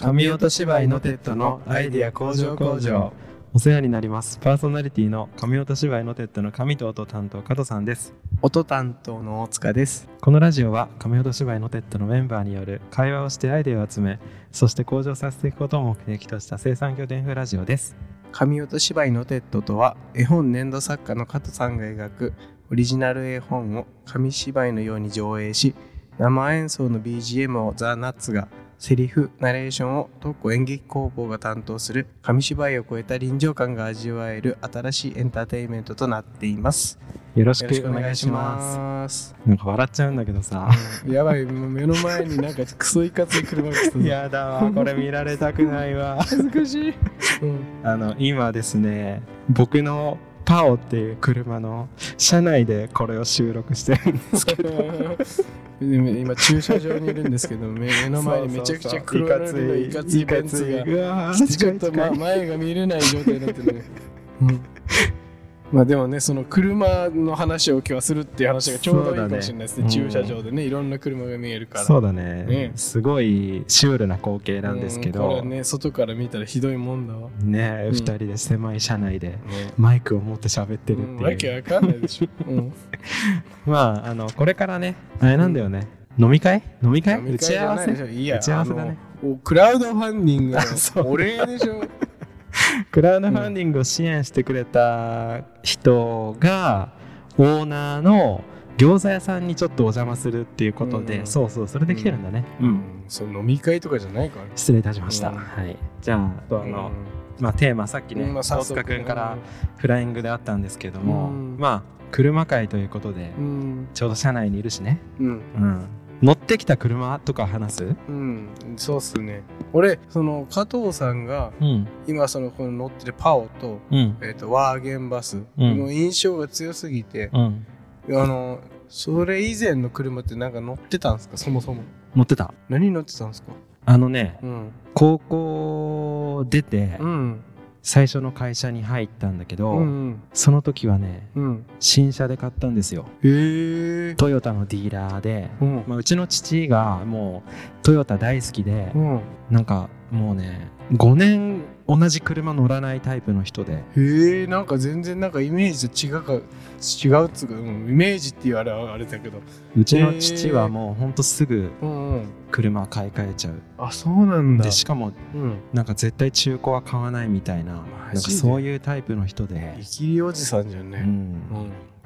神音芝居のテッドのアイディア工場工場。お世話になります。パーソナリティの神音芝居のテッドの神と音担当加藤さんです。音担当の大塚です。このラジオは神音芝居のテッドのメンバーによる会話をしてアイデアを集めそして向上させていくことを目的とした生産拠点風ラジオです。神音芝居のテッドとは絵本粘土作家の加藤さんが描くオリジナル絵本を紙芝居のように上映し生演奏の BGM をザ・ナッツがセリフ、ナレーションを特攻演劇工房が担当する紙芝居を超えた臨場感が味わえる新しいエンターテインメントとなっています。よろしくお願いしまますす。なんか笑っちゃうんだけどさやばい、もう目の前になんかクソいかつい車が来たぞ。やだわこれ見られたくないわ恥ずかしい。うんあの今ですね僕のパオっていう車の車内でこれを収録してるんですけど。今駐車場にいるんですけど 目目の前にめちゃくちゃ黒塗りのいかついベンツがちょっと、前が見れない状態になってる。ね、うんまあでもねその車の話を今日はするっていう話がちょうどいいかもしれないですね。ね。駐車場でね。いろんな車が見えるから。そうだね。ね。すごいシュールな光景なんですけうんこどれね外から見たらひどいもんだわ、ねうん。二人で狭い車内でね。マイクを持って喋ってるうんわけっていう。わかんないでしょ、うん。まああのこれからねあれなんだよね。飲み会？飲み会？打ち合わせいや打ち合わせ？だねクラウドファンディングのお礼でしょクラウドファンディングを支援してくれた人がオーナーの餃子屋さんにちょっとお邪魔するっていうことで、うん。そうそうそれで来てるんだね、うん。その飲み会とかじゃないからね。失礼いたしました、うん。はい。じゃああとあの、うん。まあ、テーマさっきね、大塚君からフライングであったんですけども、うん。まあ車会ということで、うん。ちょうど車内にいるしね、うん。うん、乗ってきた車とか話す？うんそうっすね。俺その加藤さんがうん。今そのこの乗ってるパオと,、うん。えー、とワーゲンバスうん。の印象が強すぎて、うん。あのそれ以前の車ってなんか乗ってたんですか？そもそも。乗ってた。何乗ってたんですか？あのねうん。高校出てうん最初の会社に入ったんだけど、うんその時はねうん。新車で買ったんですよ。へえ。トヨタのディーラーで、うん。まあ、うちの父がもうトヨタ大好きで、うん。なんかもうね5年同じ車乗らないタイプの人で。へえなんか全然なんかイメージと違うか違うっつうか、うん、イメージって言われあれだけど。うちの父はもうほんとすぐうんうん。車買い替えちゃう。あそうなんだ。でしかもうん。なんか絶対中古は買わないみたいななんかそういうタイプの人で。イ、キリおじさんじゃんうねん。う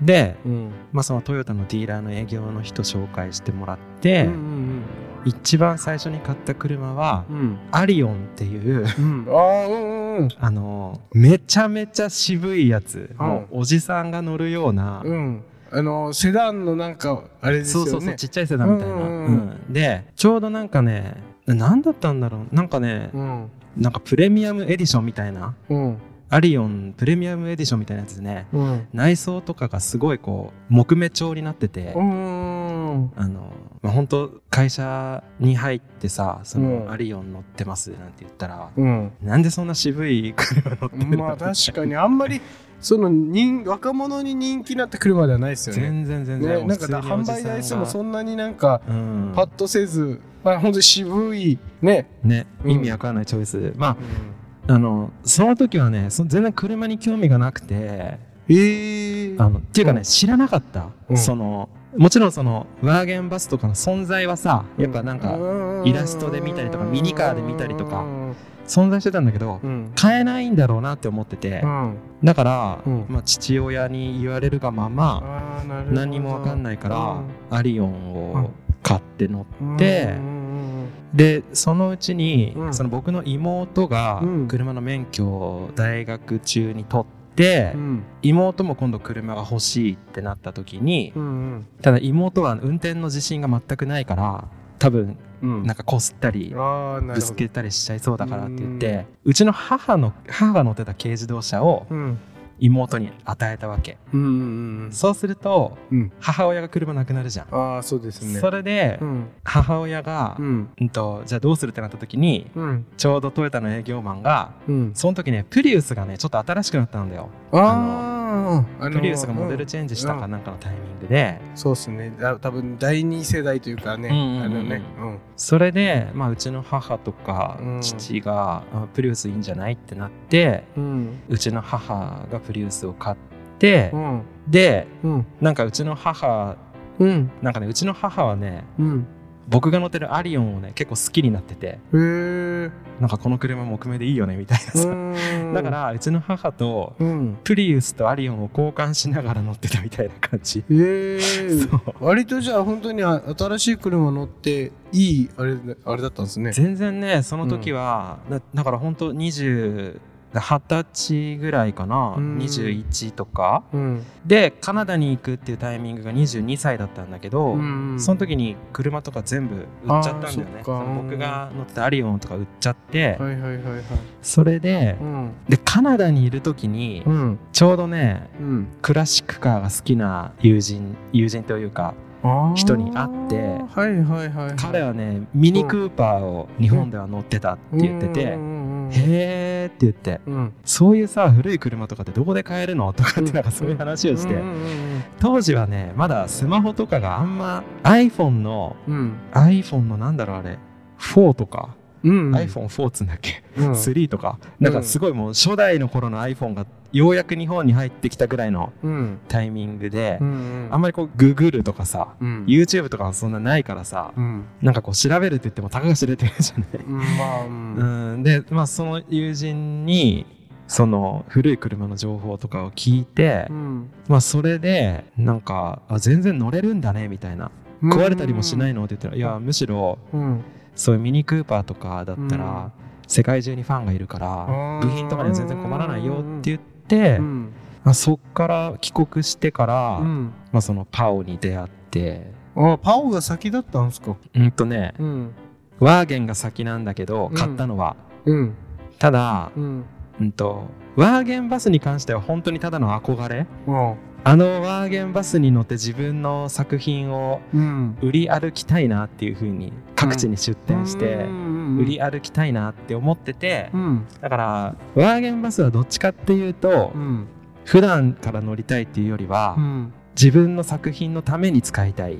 ん。で、うん。まあ、そのトヨタのディーラーの営業の人紹介してもらって、うん一番最初に買った車は、うん。うんアリオンっていううん。ああうんうん。あのめちゃめちゃ渋いやつ、うん。もうおじさんが乗るような、うん。あのセダンのなんかあれですよね。そうそうそうちっちゃいセダンみたいな、うんうんうん。うん。でちょうどなんかね何だったんだろう。なんかね、うん。なんかプレミアムエディションみたいなうん。アリオンプレミアムエディションみたいなやつでねうん。内装とかがすごいこう木目調になってて、うん。あの、まあ、本当会社に入ってさその、うん。アリオン乗ってますなんて言ったら、うん。なんでそんな渋い車乗ってるの？まあ確かにあんまりその人若者に人気なった車ではないですよね。全然全然、ね、なんか販売台数もそんなになんかうん。パッとせず、まあ本当に渋いね、ね、うん。意味わかんないチョイス、まああのその時はねそ全然車に興味がなくてえー、あのっていうかね、うん知らなかった、うん。そのもちろんそのワーゲンバスとかの存在はさやっぱなんかイラストで見たりとかミニカーで見たりとか存在してたんだけどうん。買えないんだろうなって思ってて。うん。だから、うん。まあ、父親に言われるがまま何にもわかんないから、うん。アリオンを買って乗っでうんうん。でそのうちに、うん。その僕の妹がうん。車の免許を大学中に取って、うん。妹も今度車が欲しいってなった時に、うんただ妹は運転の自信が全くないから多分うん。なんかこすったりぶつけたりしちゃいそうだからって言ってうちの母の母が乗ってた軽自動車をうん妹に与えたわけ。うんうんそうするとうん。母親が車なくなるじゃん、ああそうですね。それでうん。母親が、うん。うんとじゃあどうするってなった時にうん。ちょうどトヨタの営業マンがうん。その時ねプリウスがねちょっと新しくなったんだよ。あああプリウスがモデルチェンジしたかななんかのタイミングで、そうっすね。だ多分第二世代というかね、あのね。うん。それで、まあ、うちの母とかうん。父が、あプリウスいいんじゃないってなってうちの母がプリウスを買ってう、ん。でうん。なんかうちの母うん。なんかねうちの母はねうん僕が乗ってるアリオンをね結構好きになっててなんかこの車木目でいいよねみたいなさ、だからうちの母とうん。プリウスとアリオンを交換しながら乗ってたみたいな感じ。へえ割とじゃあ本当にあ新しい車乗っていいあれであれだったんですね。全然ねその時は、だだから本当20二十歳ぐらいかな、うん。21とか。うん。でカナダに行くっていうタイミングが22歳だったんだけど、うんその時に車とか全部売っちゃったんだよね。僕が乗ってたアリオンとか売っちゃって、はいはいはいはい。それでうん。でカナダにいる時にうん。ちょうどねうん。クラシックカーが好きな友人友人というか人に会ってはいはいはいはい。彼はねミニクーパーを日本では乗ってたって言ってて、うんうんうんへーって言って。うん。そういうさ古い車とかってどこで買えるのとかってなんかそういう話をして。当時はねまだスマホとかがあんま iPhone のうん。iPhone のなんだろうあれ。4とか、うん iPhone4 っつうんだっけ、うん。3とか。なんかすごいもう初代の頃の iPhone がようやく日本に入ってきたぐらいのうん。タイミングで、うんあんまりこうググるとかさ、うん。YouTube とかはそんなないからさ、うん。なんかこう調べるって言ってもたかが知れてるじゃない？うんまあうん。うん、で、まあ、その友人にその古い車の情報とかを聞いて、うん。まあ、それでなんかあ全然乗れるんだねみたいな。壊れたりもしないの？って言ったら、いやむしろうんそういうミニクーパーとかだったら、世界中にファンがいるからー。部品とかには全然困らないよって言って、うん。まあ、そっから帰国してから、うん。まあ、そのパオに出会って。あパオが先だったんですか？うんとねうん。ワーゲンが先なんだけどうん。買ったのは、うん。ただうん。うんとワーゲンバスに関しては本当にただの憧れああのワーゲンバスに乗って自分の作品をうん。売り歩きたいなっていう風に各地に出店して売り歩きたいなって思っててうん。だからワーゲンバスはどっちかっていうとうん。普段から乗りたいっていうよりはうん。自分の作品のために使いたい。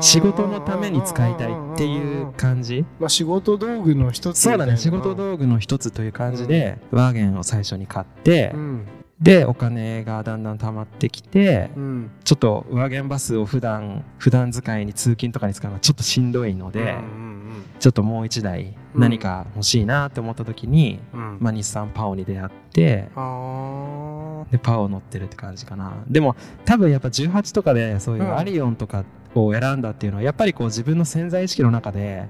仕事のために使いたいっていう感じ。まあ仕事道具の一つそうだね。仕事道具の一つという感じでワーゲンを最初に買ってうんでお金がだんだん溜まってきてうん。ちょっとワーゲンバスを普段普段使いに通勤とかに使うのはちょっとしんどいので、うんちょっともう一台何か欲しいなって思った時に、うん。うんまあ、日産パオに出会ってあでパオ乗ってるって感じかな。でも多分やっぱ18とかでそういううんアリオンとかを選んだっていうのはやっぱりこう自分の潜在意識の中で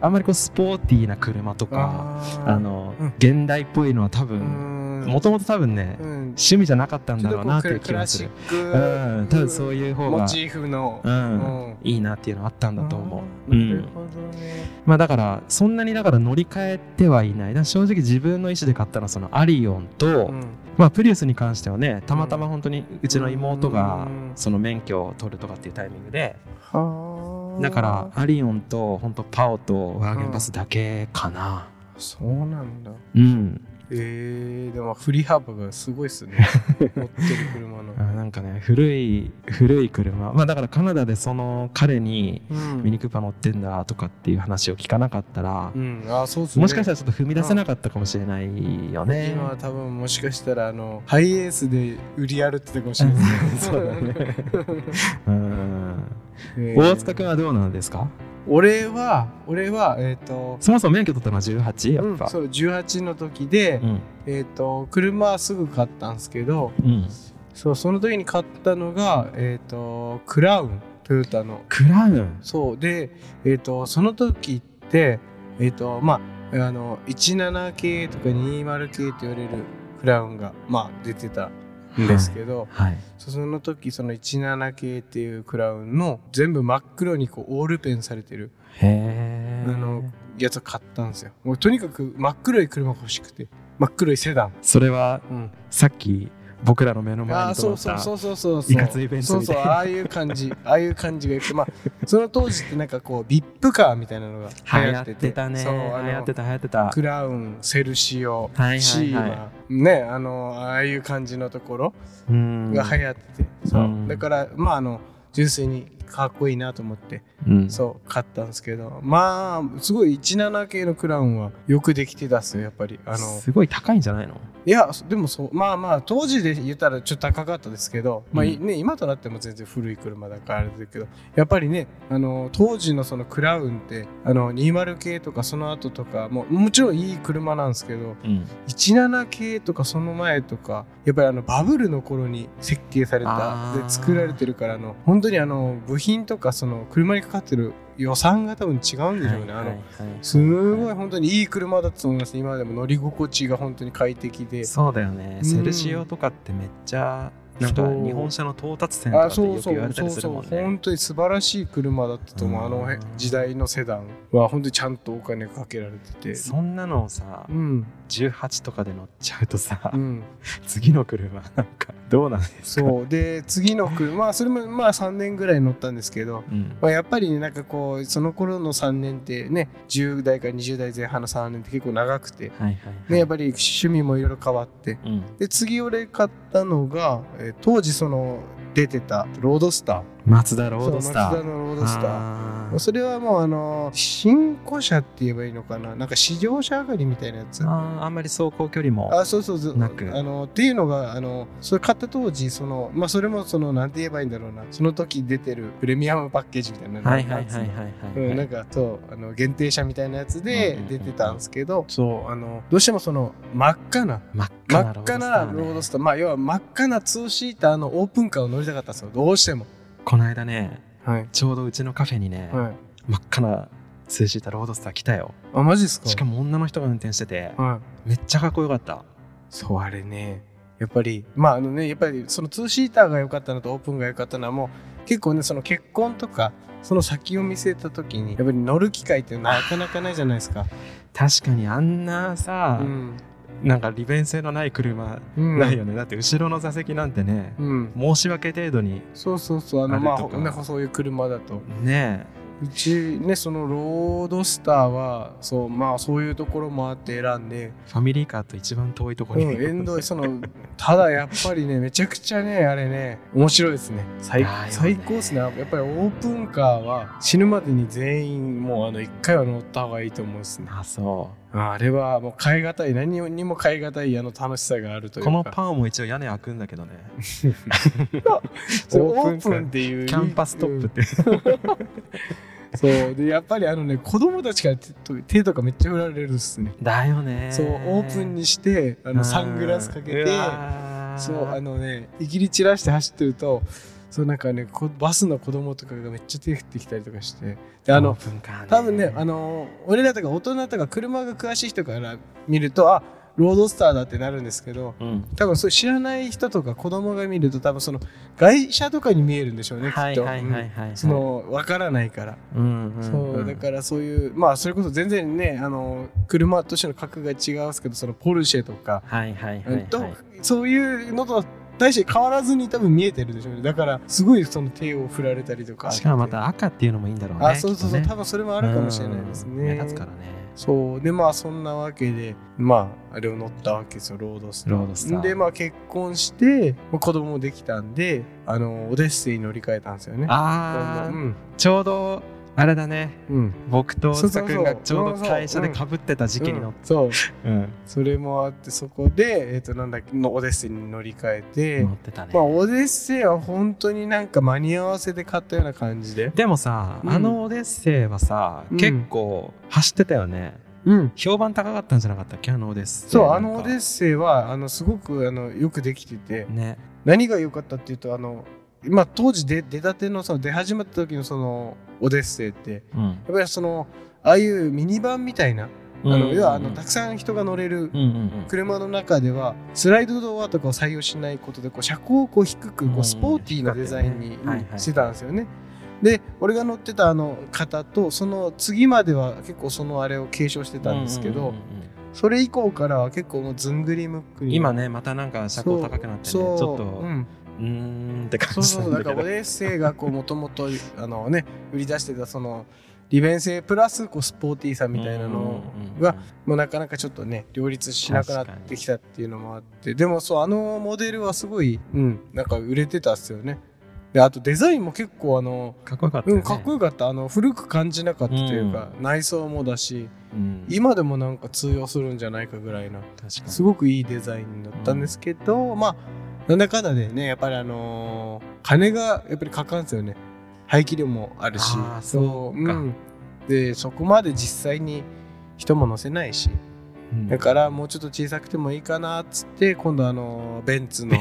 あんまりこうスポーティーな車とかあの、うん。現代っぽいのは多う分んもともと多分ね、うん。趣味じゃなかったんだろうなっていう気がする。うん。多分そういう方がモチーフの。うん。うん。いいなっていうのあったんだと思う、あうん。ーなるほどね。まあだからそんなにだから乗り換えてはいない。だ正直自分の意思で買ったのはそのアリオンと、うん。まあプリウスに関してはねたまたま本当にうちの妹がうん。その免許を取るとかっていうタイミングではあ。だからアリオンと本当パオとワーゲンバスだけかな。そうなんだ。うんえー、でも振り幅がすごいっすね。持ってる車の。あなんかね古い古い車。まあだからカナダでその彼にうん。ミニクーパー乗ってんだとかっていう話を聞かなかったらうん。あそうっすね。もしかしたらちょっと踏み出せなかったかもしれないよね。今は多分もしかしたらあのハイエースで売り歩ってたかもしれない。そうだね。うん。えー。大塚君はどうなんですか？俺は俺はえっ、とそもそも免許取ったのは 18? やっぱ、うんそう18の時で、うん。えっ、と車はすぐ買ったんですけどうん。そうその時に買ったのがえっ、とクラウントヨタの。クラウン？そうでえっ、とその時ってえっ、とまああの17系とか20系って言われるクラウンがまあ出てたんですけど、はい。そうその時その17系っていうクラウンの全部真っ黒にこうオールペンされてるあのやつを買ったんですよ。もうとにかく真っ黒い車が欲しくて真っ黒いセダン、それはうん、さっき僕らの目の前にそうそうそうそうそうそう。そうみたいうああいう感じ。ああいう感じがよくてまあその当時ってなんかこうビップカーみたいなのが流行ってて。てたね。そう流行ってた流行ってた。クラウンセルシオ、はいはいはい。シーマねあのああいう感じのところうん。が流行ってて、そう。うん。だからまああの純粋にかっこいいなと思ってうん。そう買ったんですけどまあすごい17系のクラウンはよくできてたっすよやっぱり。あのすごい高いんじゃないの？いやでもそうまあまあ当時で言ったらちょっと高かったですけど、まあいうん。ね、今となっても全然古い車だからあれだけどやっぱりねあの当時のそのクラウンってあの20系とかその後とかももちろんいい車なんですけどうん。17系とかその前とかやっぱりあのバブルの頃に設計されたで作られてるからあの本当にあの部品とかその車にかかってる予算が多分違うんでしょうね、あのはいはい。はいすごい本当にいい車だと思います。今でも乗り心地が本当に快適で。そうだよね、うん。セルシオとかってめっちゃなんかそう。日本車の到達点とかあってそうそう。よく言われたりそうそうするもんね。本当に素晴らしい車だったと思う、うん。あのへ時代のセダンは本当にちゃんとお金かけられてて。そんなのをさうん。18とかで乗っちゃうとさ、うん。次の車なんかどうなんですか？そう。で次の車 まあそれもまあ3年ぐらい乗ったんですけどうん。まあ、やっぱりねなんかこうその頃の3年ってね10代から20代前半の3年って結構長くて、はいはいはい、ね、やっぱり趣味もいろいろ変わって。うん、で次俺買ったのが、えー当時その出てたロードスター松田ロードスター。のロードスター。それはもうあの新古車って言えばいいのかな？なんか試乗車上がりみたいなやつ。あーあんまり走行距離もあそうそうそう。なく。あのっていうのがあのそれ買った当時そのまあそれもそのなんて言えばいいんだろうな。その時出てるプレミアムパッケージみたいなはいはいはいはいはい、うん、なんかそうあの限定車みたいなやつで出てたんですけど、そう。あのどうしてもその真っ赤な真っ真赤なっ赤なロードスター、まあ要は真っ赤なツーシーターのオープンカーを乗りたかったんですよ。どうしてもこの間ねはい。ちょうどうちのカフェにね、はい。真っ赤なツーシーターロードスター来たよ。あマジですか？しかも女の人が運転しててはい。めっちゃかっこよかった。そうあれね。やっぱりまああのねやっぱりそのツーシーターが良かったのとオープンが良かったのはもう結構ねその結婚とかその先を見据えた時にやっぱり乗る機会ってなかなかないじゃないですか。確かにあんなさ、うんなんか利便性のない車うん。ないよね、だって後ろの座席なんてね、うん、申し訳程度にそうそうそう。あのまあねそういう車だと。ねうちねそのロードスターはそうまあそういうところもあって選んで、ファミリーカーと一番遠いとこうん、ろに、エンドそのただやっぱりね めちゃくちゃねあれね面白いですね。最最高ですね。やっぱりオープンカーは死ぬまでに全員もうあの一回は乗った方がいいと思うんですね。あそあれはもう変え難い何にも変え難いあの楽しさがあるというこのパンも一応屋根開くんだけどね。オープンっていう。キャンバストップって、そうでやっぱりあのね子供たちから手と手とかめっちゃ振られるっすね。だよね。そうオープンにしてあのサングラスかけてそうあのねいきり散らして走ってるとそうなんかねこバスの子供とかがめっちゃ手振ってきたりとかして。であの多分ねあの俺らとか大人とか車が詳しい人から見るとあロードスターだってなるんですけどうん。多分そう知らない人とか子供が見ると多分その外車とかに見えるんでしょうねきっと、その分からないから、うんうん。うん。そうだからそういうまあそれこそ全然ねあの車としての格が違うんですけどそのポルシェとか、はいはいはい、はい、とそういうのと大して変わらずに多分見えてるでしょうね。だからすごいその手を振られたりとか。しかもまた赤っていうのもいいんだろうねあそうそうそう、ね。多分それもあるかもしれないですうん。目ね立つからね。そう。でまあそんなわけでまああれを乗ったわけですよ。ロードスター。ロードスター。でまあ結婚してまあ子供もできたんであのオデッセイに乗り換えたんですよね。ああ、うん。ちょうどあれだね。うん。僕とそうそうそう塚君がちょうど会社でかぶってた時期に乗っうん。そう。うん。それもあってそこでえっ、となんだっけのオデッセイに乗り換えて乗ってたね、まあオデッセイは本当になんか間に合わせで買ったような感じで。でもさ、うん。あのオデッセイはさ、うん。結構走ってたよね。うん。評判高かったんじゃなかったっけあのオデッセイ。そうあのオデッッセイはあのすごくあのよくできてて。ね。何が良かったっていうとあのまあ当時出出たてのその出始まった時のそのオデッセイってうん。やっぱりそのああいうミニバンみたいな、あの要はあのたくさん人が乗れるうんうんうん。車の中ではスライドドアとかを採用しないことでこう車高をこう低くこうん。うスポーティーなデザインにしてたんですよね。で俺が乗ってたあの方とその次までは結構そのあれを継承してたんですけど、うんうんうんうん。それ以降からは結構もうずんぐりむっくり今ねまたなんか車高高くなってね。ちょっとううんーん。って感そうじそうだからオなん。だけどデッセイがこうもともとあのね売り出してたその利便性プラスこうスポーティーさみたいなのが、もうなかなかちょっとね両立しなくなってきたっていうのもあってでもそうあのモデルはすごい、うん、なん。か売れてたっすよね。であとデザインも結構あのかっこよかった、ね、うん、かっこよかったあの古く感じなかったというか、うん、内装もだし、うん、今でもなん。か通用するん。じゃないかぐらいのすごくいいデザインだったん。ですけど、うん、まあなんだかんだでねやっぱりあのー、金がやっぱりかかるんですよね。排気量もあるし。そう、うん、でそこまで実際に人も乗せないしだからもうちょっと小さくてもいいかなっつって今度あのベンツの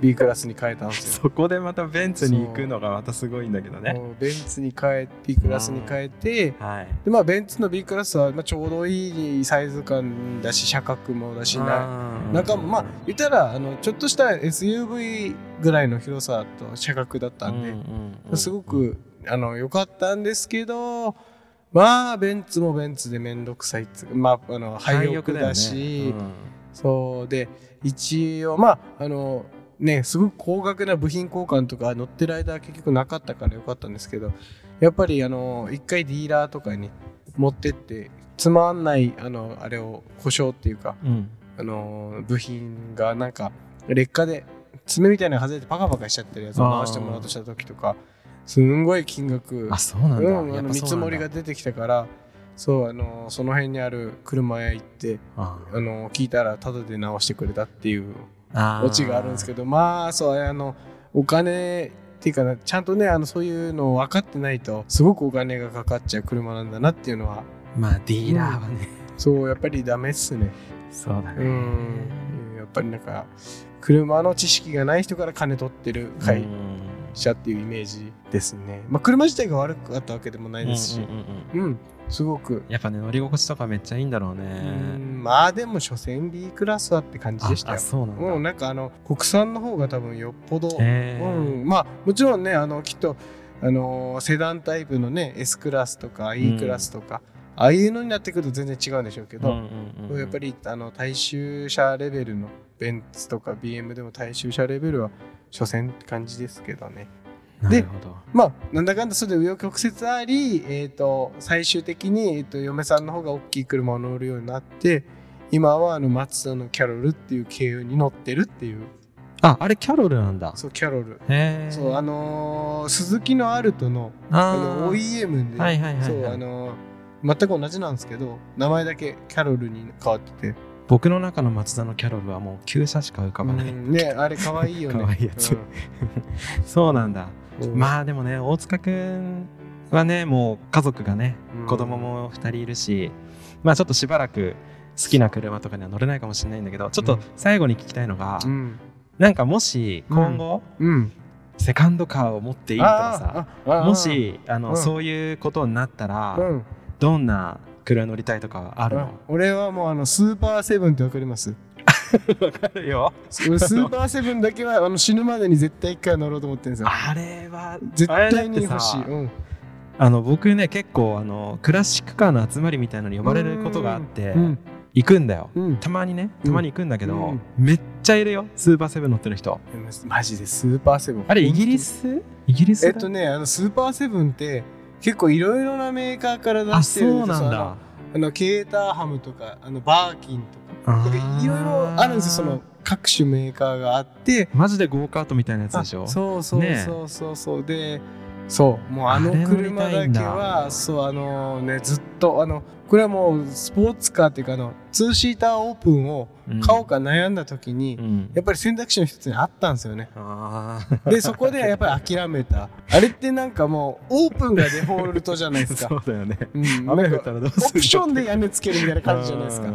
B クラスに変えたんですよ。そこでまたベンツに行くのがまたすごいんだけどね。ベンツに変え B クラスに変えて、はい、でまあベンツの B クラスはまあちょうどいいサイズ感だし車格もだしな中もまあ言ったらあのちょっとした SUV ぐらいの広さと車格だったんで、すごくあの良かったんですけどまあベンツもベンツで面倒くさいっつまああの廃屋だし、ね。うん、そうで一応まああのねすごく高額な部品交換とか乗ってる間は結局なかったからよかったんですけどやっぱりあの一回ディーラーとかに持ってってつまんないあのあれを故障っていうか、うん、あの部品がなんか劣化で爪みたいなの外れてパカパカしちゃってるやつを直してもらおうとした時とかすんごい金額。あそうなんだ、うん、あの見積もりが出てきたから。そうあのその辺にある車屋行ってあの聞いたらタダで直してくれたっていうオチがあるんですけどまあそうあのお金っていうかちゃんとねあのそういうのを分かってないとすごくお金がかかっちゃう車なんだなっていうのは。まあディーラーはね、うん、そうやっぱりダメっすね。そうだね。うん。やっぱりなんか車の知識がない人から金取ってる会社っていうイメージですね。まあ、車自体が悪かったわけでもないですし、うん、うん、すごく。やっぱね、乗り心地とかめっちゃいいんだろうね。うまあでも、所詮 B クラスはって感じでしたよ。そうなんだ。うん、なんかあの、国産の方が多分よっぽど、うん、まあもちろんね、あの、きっと、あのセダンタイプのね S クラスとか E クラスとか、ああいうのになってくると全然違うんでしょうけど、やっぱりあの大衆車レベルのベンツとか BM でも大衆車レベルは所詮って感じですけどね。でまあなんだかんだそれで紆余曲折あり、えーと、最終的に、えーと、嫁さんの方が大きい車を乗るようになって今はあの松田のキャロルっていう経由に乗ってるっていう。ああれキャロルなんだ。そうキャロル。そうあのー、鈴木のアルトのあの OEM で、はいはいはい、はい、そうあのー、全く同じなんですけど名前だけキャロルに変わってて僕の中の松田のキャロルはもう旧車しか浮かばない、ねあれ可愛いよね。可愛いやつ、うん、そうなんだ、うん、まあでもね大塚君はねもう家族がね、うん、子供も2人いるしまあちょっとしばらく好きな車とかには乗れないかもしれないんだけどちょっと最後に聞きたいのが、うん、なんかもし今後、セカンドカーを持っていいとかさもしあの、そういうことになったら、どんな車乗りたいとかあるの？俺はもうあのスーパーセブンってわかります？わかるよ。俺スーパーセブンだけはあの死ぬまでに絶対一回乗ろうと思ってるんですよ。あれは絶対に欲しい、うん、あの僕ね結構あのクラシックカーの集まりみたいなのに呼ばれることがあって、行くんだよ、うん、たまにねたまに行くんだけど、うん、めっちゃいるよスーパーセブン乗ってる人。マジでスーパーセブン。あれイギリス？イギリスえっとねあのスーパーセブンって結構いろいろなメーカーから出してるんですよ。あのケーターハムとかあのバーキンとか。いろいろあるんですよ。その各種メーカーがあって。マジでゴーカートみたいなやつでしょ？そうそうそうそうそう、ね、でそう。もうあの車だけはそうあのねずっとあのこれはもうスポーツカーっていうかあのツーシーターオープンを買おうか悩んだ時に、うん、やっぱり選択肢の一つにあったんですよね。でそこでやっぱり諦めた。あれってなんかもうオープンがデフォルトじゃないですか。そうだよね、うん、雨降ったらどうするオプションで屋根つけるみたいな感じじゃないですか。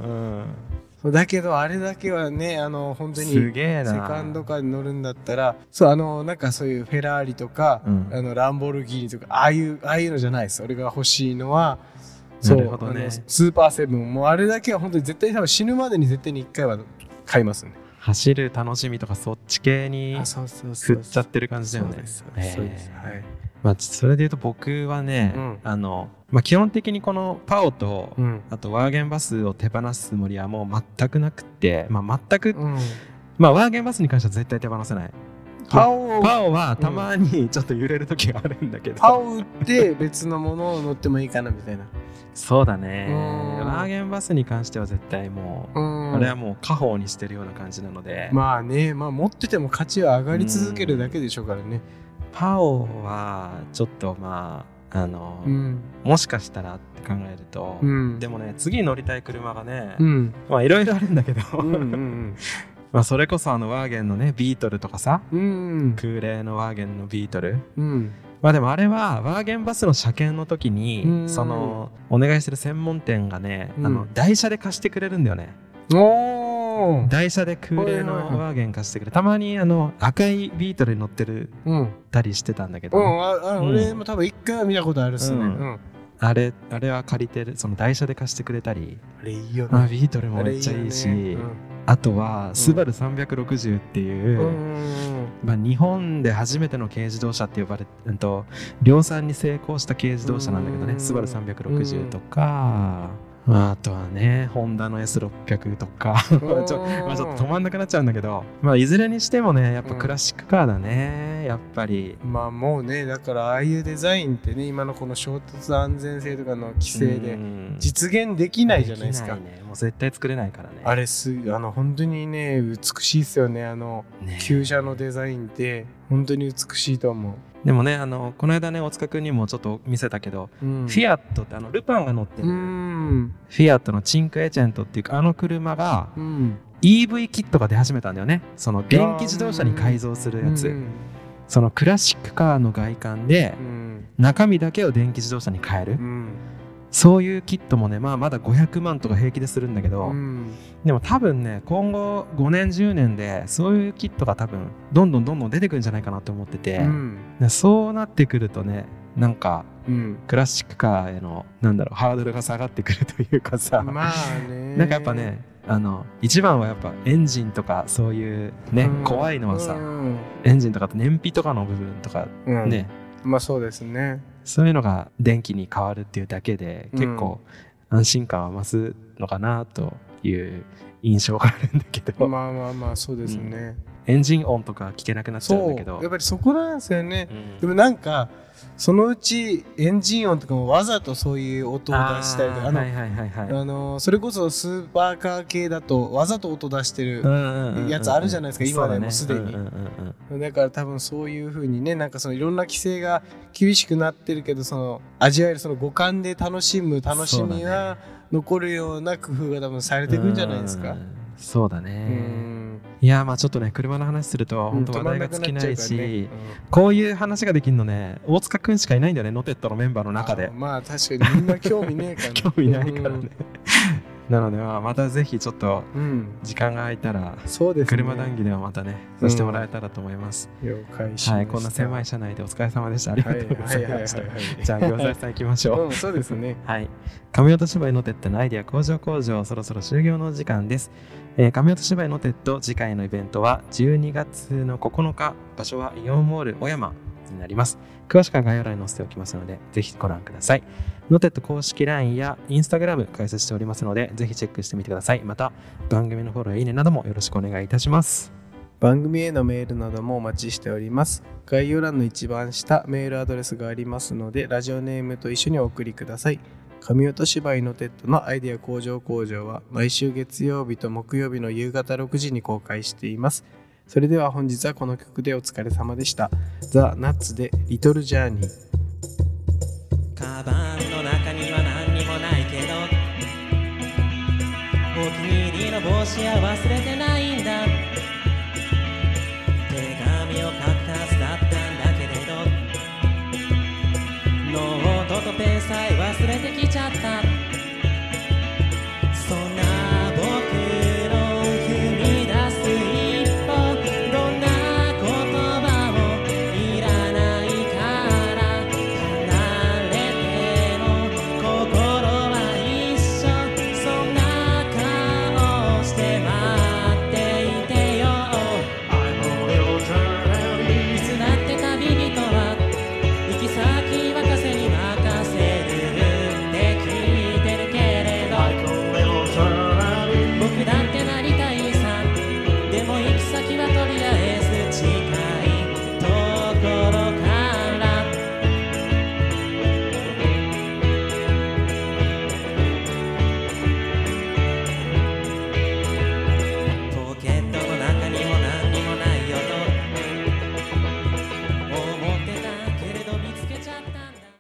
だけどあれだけはねあの本当にセカンドカーに乗るんだったらそうあのなんかそういうフェラーリとか、うん、あのランボルギーニとかああいうああいうのじゃないです。俺が欲しいのはそう、ね、スーパーセブンもうあれだけは本当に絶対多分死ぬまでに絶対に1回は買いますね。走る楽しみとかそっち系に振っちゃってる感じだよね。そうですそうです、はいまあ、それで言うと僕はね、うん、あのまあ、基本的にこのパオと、うん、あとワーゲンバスを手放すつもりはもう全くなくて、まあ、全く、うん、まあワーゲンバスに関しては絶対手放せない。パオ。パオはたまにちょっと揺れる時があるんだけど、パオ売って別のものを乗ってもいいかなみたいな。そうだね。うん。ワーゲンバスに関しては絶対もう、うん。あれはもう家宝にしてるような感じなので、まあねまあ持ってても価値は上がり続けるだけでしょうからねパオはちょっとまああの、うん。もしかしたらって考えると、うん。でもね次乗りたい車がね、うん。まあいろいろあるんだけど、うんうん まあそれこそあのワーゲンのねビートルとかさうんうん。空冷のワーゲンのビートル。うん。まあでもあれはワーゲンバスの車検の時に、うん。そのお願いしてる専門店がね、うん。あの台車で貸してくれるんだよね。おー台車で空冷のワーゲン貸してくれるたまにあの赤いビートルに乗ってるうん。たりしてたんだけど、うん。ああうん。俺も多分一回は見たことあるっすね。ううん。んあれあれは借りてるその台車で貸してくれたり、あれいいよまあ、ねビートルもめっちゃいいし。ね。あとはスバル360っていう、まあ、日本で初めての軽自動車って呼ばれうんと量産に成功した軽自動車なんだけどね。うん。スバル360とか、まあ、あとはねホンダの S600 とか。ちょ,、まあ、ちょっと止まんなくなっちゃうんだけど、まあ、いずれにしてもねやっぱクラシックカーだね。やっぱり。まあもうねだからああいうデザインってね今のこの衝突安全性とかの規制でうん。実現できないじゃないですか。きね。もう絶対作れないからね。あれすあの本当にね美しいですよね。あのね。旧車のデザインって。本当に美しいと思でもねあのこの間ね大塚君にもちょっと見せたけど、う、うん、フィアットってあのルパンが乗ってうる、んフィアットのチンクエチェントっていうかあの車がうん EV キットが出始めたんだよね。その電気自動車に改造するやつ、うん。そのクラシックカーの外観でうん。中身だけを電気自動車に変える、うん。そういうキットもねまあまだ500万とか平気でするんだけど、うん。でも多分ね今後5年10年でそういうキットが多分どんどんどんどん出てくるんじゃないかなと思ってて、うん。でそうなってくるとねなんかうん。クラシックカーへのなんだろうハードルが下がってくるというかさ、まあね。なんかやっぱねあの一番はやっぱエンジンとかそういうね、うん。怖いのはさ、うん。エンジンとかと燃費とかの部分とかうん。ね、まあそうですね。そういうのが電気に変わるっていうだけでうん。結構安心感は増すのかなという印象があるんだけど、まあまあまあそうですね、エンジン音とか聞けなくなっちゃうんだけど。やっぱりそこなんですよね。うん。でもなんかそのうちエンジン音とかもわざとそういう音を出したりとかあの、あーはいはいはいはい。あのそれこそスーパーカー系だとわざと音出してる、やつあるじゃないですか今でもすでに。だから多分そういう風にねなんかそのいろんな規制が厳しくなってるけどその味わえるその五感で楽しむ楽しみが残るような工夫が多分されていくんじゃないですか。うん。そうだうねんいやまあちょっとね車の話すると本当話題が尽きないしこういう話ができるのね大塚くんしかいないんだよねノテットのメンバーの中で。あまあ確かにみんな興味ねえから 興味ないからねなのでまたぜひちょっと時間が空いたらそうですね。車談義ではまたねさせてもらえたらと思います、了解しました。はいこんな狭い車内でお疲れ様でした。ありがとうございました。じゃあ餃子屋さん行きましょう。うん、そうですね。はい。神音芝居のテッドのアイデア工場工場、そろそろ終了のお時間です。えー、神音芝居のテッド、次回のイベントは12月の9日、場所はイオンモール小山になります。詳しくは概要欄に載せておきますので、ぜひご覧ください。ノテッド公式 LINE や Instagram 開設しておりますので、ぜひチェックしてみてください。また、番組のフォローやいいねなどもよろしくお願いいたします。番組へのメールなどもお待ちしております。概要欄の一番下メールアドレスがありますのでラジオネームと一緒にお送りください。神音芝居のテッドのアイデア工場工場は毎週月曜日と木曜日の夕方6時に公開しています。それでは本日はこの曲でお疲れ様でした。ザ・ナッツでリトルジャーニー君の帽子は忘れてない